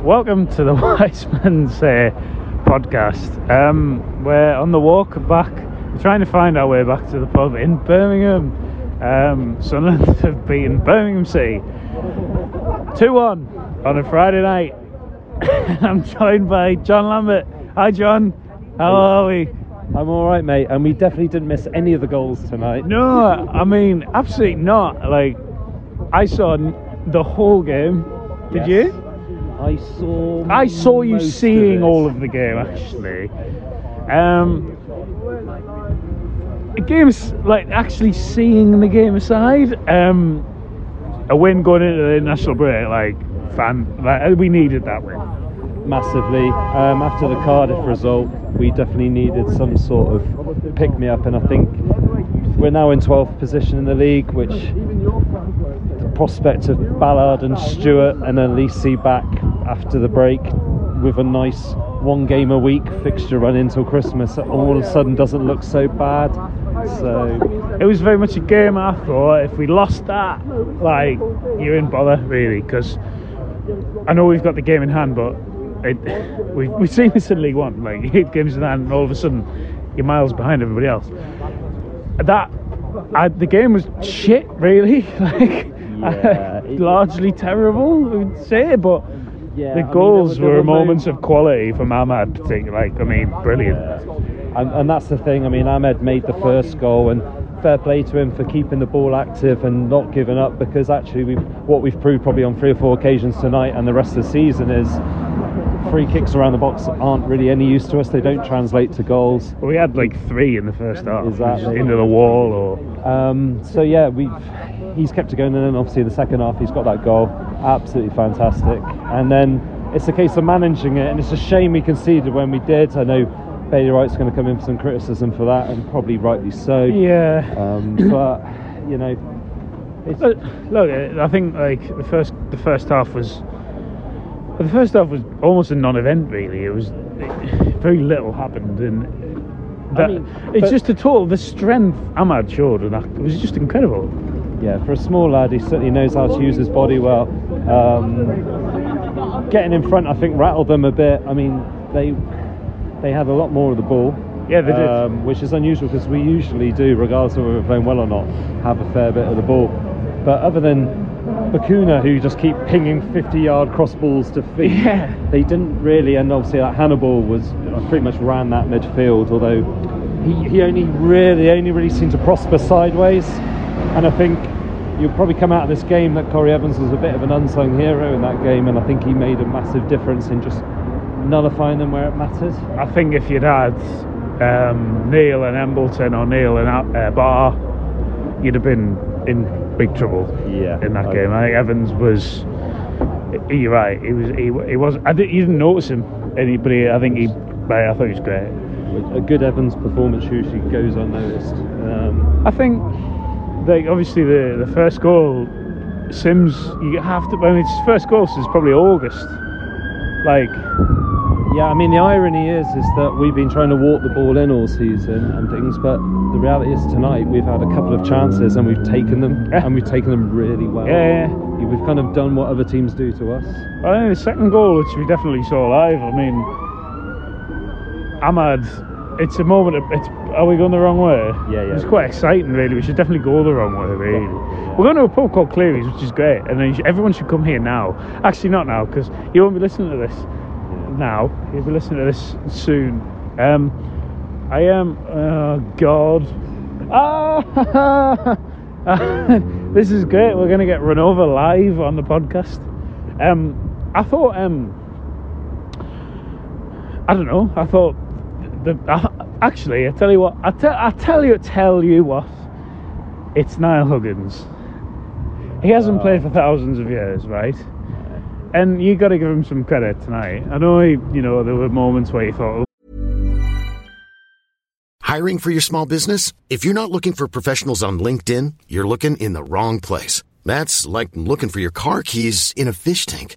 Welcome to the Wise Man's uh, podcast. Um, we're on the walk back. We're trying to find our way back to the pub in Birmingham. Um, Sunderland have beaten Birmingham City two one on a Friday night. I'm joined by Jon Lambert. Hi, Jon. How are we? I'm all right, mate, and we definitely didn't miss any of the goals tonight. No, I mean absolutely not. Like I saw the whole game. Did Yes. you? I saw. I saw you seeing all of the game actually. Um, game's like actually seeing the game aside. Um, a win going into the national break, like fan, like we needed that win. massively. Um, after the Cardiff result, we definitely needed some sort of pick me up, and I think we're now in 12th position in the league, which the prospect of Ballard and Stewart and Alese back after the break with a nice one game a week fixture run until Christmas all of a sudden doesn't look so bad. So It was very much a game. I thought if we lost that, like you're in bother really, because I know we've got the game in hand, but it, we we've seen this in League One. Like eight games in hand, and all of a sudden you're miles behind everybody else. That I, the game was shit, really. like Yeah, largely terrible, I would say, but. Yeah, The I mean, goals there there were moments of quality from Amad, particularly. Like, I mean, brilliant. And, and that's the thing. I mean, Amad made the first goal, and fair play to him for keeping the ball active and not giving up. Because actually, we've, what we've proved probably on three or four occasions tonight and the rest of the season is free kicks around the box aren't really any use to us. They don't translate to goals. We had like three in the first half, Exactly. into the wall, or Um, so yeah, we've he's kept it going, and then obviously the second half he's got that goal, absolutely fantastic. And then it's a case of managing it, and it's a shame we conceded when we did. I know Bailey Wright's going to come in for some criticism for that, and probably rightly so. yeah. Um, but you know, it's, Look, look, I think like the first the first half was the first half was almost a non-event. Really, it was very little happened, and that, mean, it's just a total the strength Amad showed, and that it was just incredible. Yeah, for a small lad, he certainly knows how to use his body well. Um, getting in front, I think, rattled them a bit. I mean, they they had a lot more of the ball. Yeah, they did. um, which is unusual because we usually do, regardless of whether we're playing well or not, have a fair bit of the ball. But other than Bacuna, who just keep pinging 50-yard cross balls to feet, Yeah. they didn't really. And obviously, that Hannibal was pretty much ran that midfield, although he, he only really only really seemed to prosper sideways. And I think you'll probably come out of this game that Corry Evans was a bit of an unsung hero in that game, and I think he made a massive difference in just nullifying them where it mattered. I think if you'd had um, Neil and Embleton or Neil and uh, Barr, you'd have been in big trouble. Yeah, in that I- game. I think Evans was. You're right. He was. He, he was. I didn't. You didn't notice him. Anybody? I think he. I thought he was great. A good Evans performance usually goes unnoticed. Um, I think, like obviously the the first goal, Sims. You have to. I mean, his first goal since probably August. Like, yeah, I mean the irony is is that we've been trying to walk the ball in all season and things, but the reality is tonight we've had a couple of chances and we've taken them Yeah. and we've taken them really well. Yeah, yeah. We've kind of done what other teams do to us. I think the second goal, which we definitely saw live. I mean, Amad it's a moment. Of, it's are we going the wrong way? Yeah, yeah. It's quite exciting, really. We should definitely go the wrong way, really. Yeah. We're going to a pub called Cleary's, which is great, and then should- everyone should come here now. Actually, not now because you won't be listening to this now. You'll be listening to this soon. Um, I am. Oh God. Ah! this is great. We're going to get run over live on the podcast. Um, I thought. Um, I don't know. I thought. The, I, actually, I tell you what. I tell. I tell you. Tell you what. It's Niall Huggins. He hasn't Oh. played for thousands of years, right? And you got to give him some credit tonight. I know, he, you know, there were moments where you thought, Hiring for your small business? If you're not looking for professionals on LinkedIn, you're looking in the wrong place. That's like looking for your car keys in a fish tank.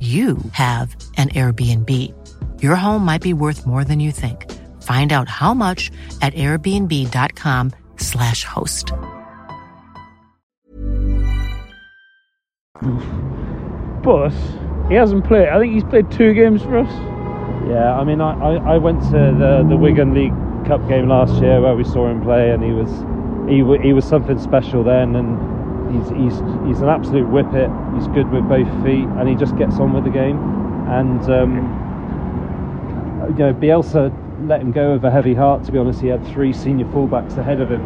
you have an Airbnb. Your home might be worth more than you think. Find out how much at airbnb.com/slash host. but he hasn't played. I think he's played two games for us. Yeah, I mean, I, I, I went to the, the Wigan League Cup game last year where we saw him play, and he was he he was something special then, and he's he's he's an absolute whippet. He's good with both feet, and he just gets on with the game. And um, you know, Bielsa let him go with a heavy heart. To be honest, he had three senior fullbacks ahead of him,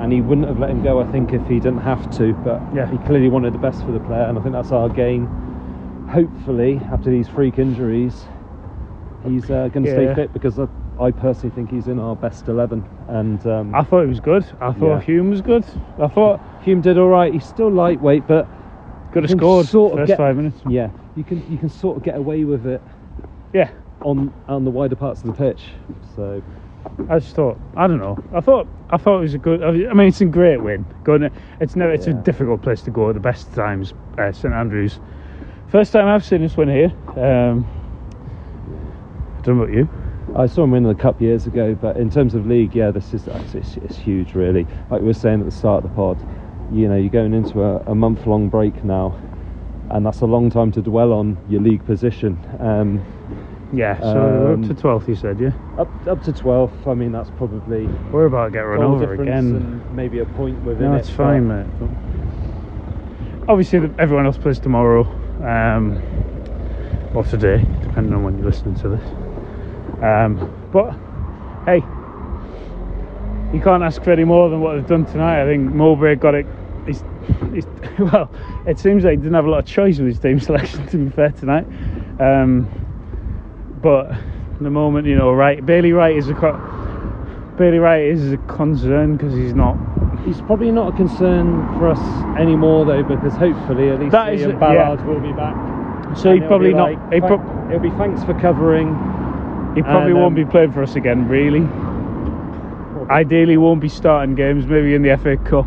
and he wouldn't have let him go. I think if he didn't have to, but Yeah. he clearly wanted the best for the player, and I think that's our gain. Hopefully, after these freak injuries, he's uh, going to Yeah. stay fit because I, I personally think he's in our best 11 and um, I thought he was good. I thought Yeah. Hume was good. I thought Hume did all right he's still lightweight but could have scored sort of first get- five minutes. yeah you can you can sort of get away with it Yeah, on on the wider parts of the pitch so I just thought I don't know. I thought I thought it was a good. I mean, it's a great win. Going, it's never. It's a difficult place to go at the best times. Uh, St Andrews. First time I've seen this win here. Um, I don't know about you. I saw him win the cup years ago but in terms of league yeah this is it's, it's, it's huge really like we were saying at the start of the pod you know you're going into a, a month long break now and that's a long time to dwell on your league position um, Yeah. So Um, up to twelfth. You said, yeah. up up to 12th I mean that's probably We're about to get run over again. maybe a point within No, it. it's fine, but- mate. Obviously, the- everyone else plays tomorrow, um, or today, depending on when you're listening to this. Um, but hey, you can't ask for any more than what they've done tonight. I think Mowbray got it. He's, he's, well, it seems like he didn't have a lot of choice with his team selection. To be fair, tonight, um, but the moment you know, right, Bailey Wright is a co- Bailey Wright is a concern because he's not He's probably not a concern for us anymore though, because hopefully at least That is- Ballard will be back. So he probably be not. like, he, prob- it'll be thanks for covering. He probably and, won't um, be playing for us again. Really. Ideally, won't be starting games. Maybe in the FA Cup.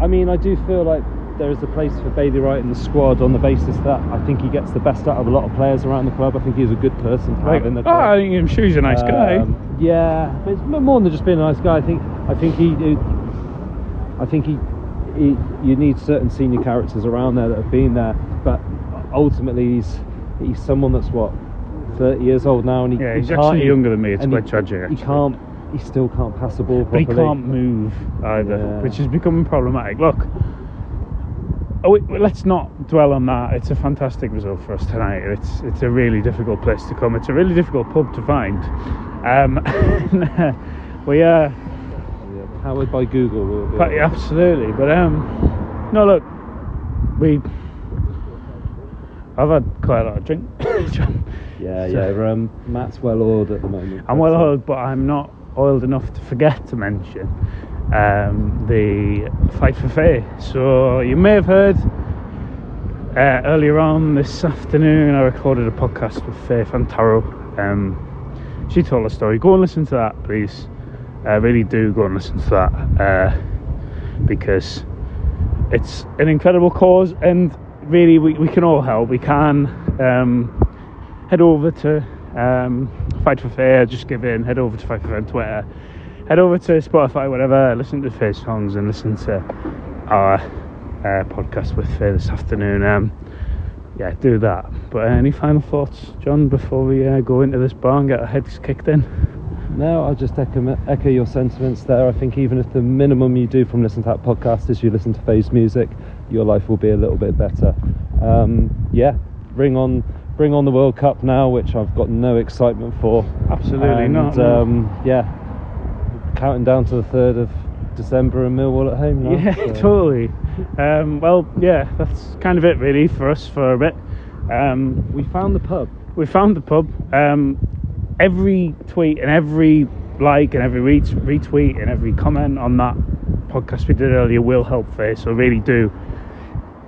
I mean, I do feel like there is a place for Bailey Wright in the squad on the basis that I think he gets the best out of a lot of players around the club. I think he's a good person to have in the oh, club. I think I'm sure he's a nice guy. Um, Yeah, but it's more than just being a nice guy. I think I think he, I think he, he, you need certain senior characters around there that have been there. But ultimately, he's he's someone that's what thirty years old now, and he, Yeah, he's can't- actually younger than me, it's quite he, tragic, He can't. He still can't pass the ball but he can't move either, Yeah. which is becoming problematic. Look. Oh, let's not dwell on that. It's a fantastic result for us tonight. It's it's a really difficult place to come. It's a really difficult pub to find. Um, we uh, Yeah, powered by Google. We'll But, yeah, absolutely. But um, no, look, we I've had quite a lot of drink. Yeah, So- yeah. Um, Matt's well oiled at the moment. I'm well oiled, but I'm not oiled enough to forget to mention um, the fight for Faye. So you may have heard uh, earlier on this afternoon, I recorded a podcast with Faye Fantaro. Um, she told a story. Go and listen to that, please. Uh, really do go and listen to that uh, because it's an incredible cause, and really we, we can all help. We can um, head over to um, Fight for Faye, just give in, head over to Fight for Faye on Twitter, head over to Spotify, whatever, listen to Faye songs and listen to our uh, podcast with Faye this afternoon. Um, yeah, do that. But uh, any final thoughts, Jon, before we uh, go into this bar and get our heads kicked in? No, I'll just echo, echo your sentiments there. I think even if the minimum you do from listening to that podcast is you listen to Phase music, your life will be a little bit better. Um, yeah, ring on bring on the World Cup now, which I've got no excitement for. Absolutely and, not. Um, yeah, counting down to the third of December and Millwall at home now. Yeah, so- totally. Um, well, yeah, that's kind of it really for us for a bit. Um, We found the pub. we found the pub. Um, every tweet and every like and every ret- retweet and every comment on that podcast we did earlier will help Faye. So really do.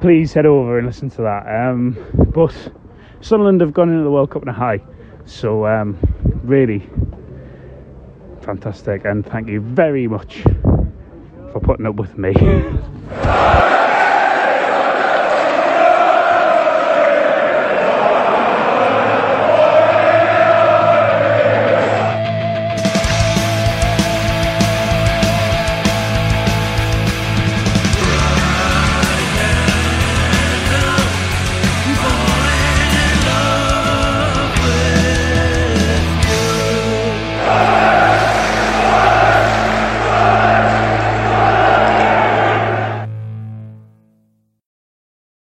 Please head over and listen to that. Um, but Sunderland have gone into the World Cup in a high, so um, really fantastic. And thank you very much for putting up with me.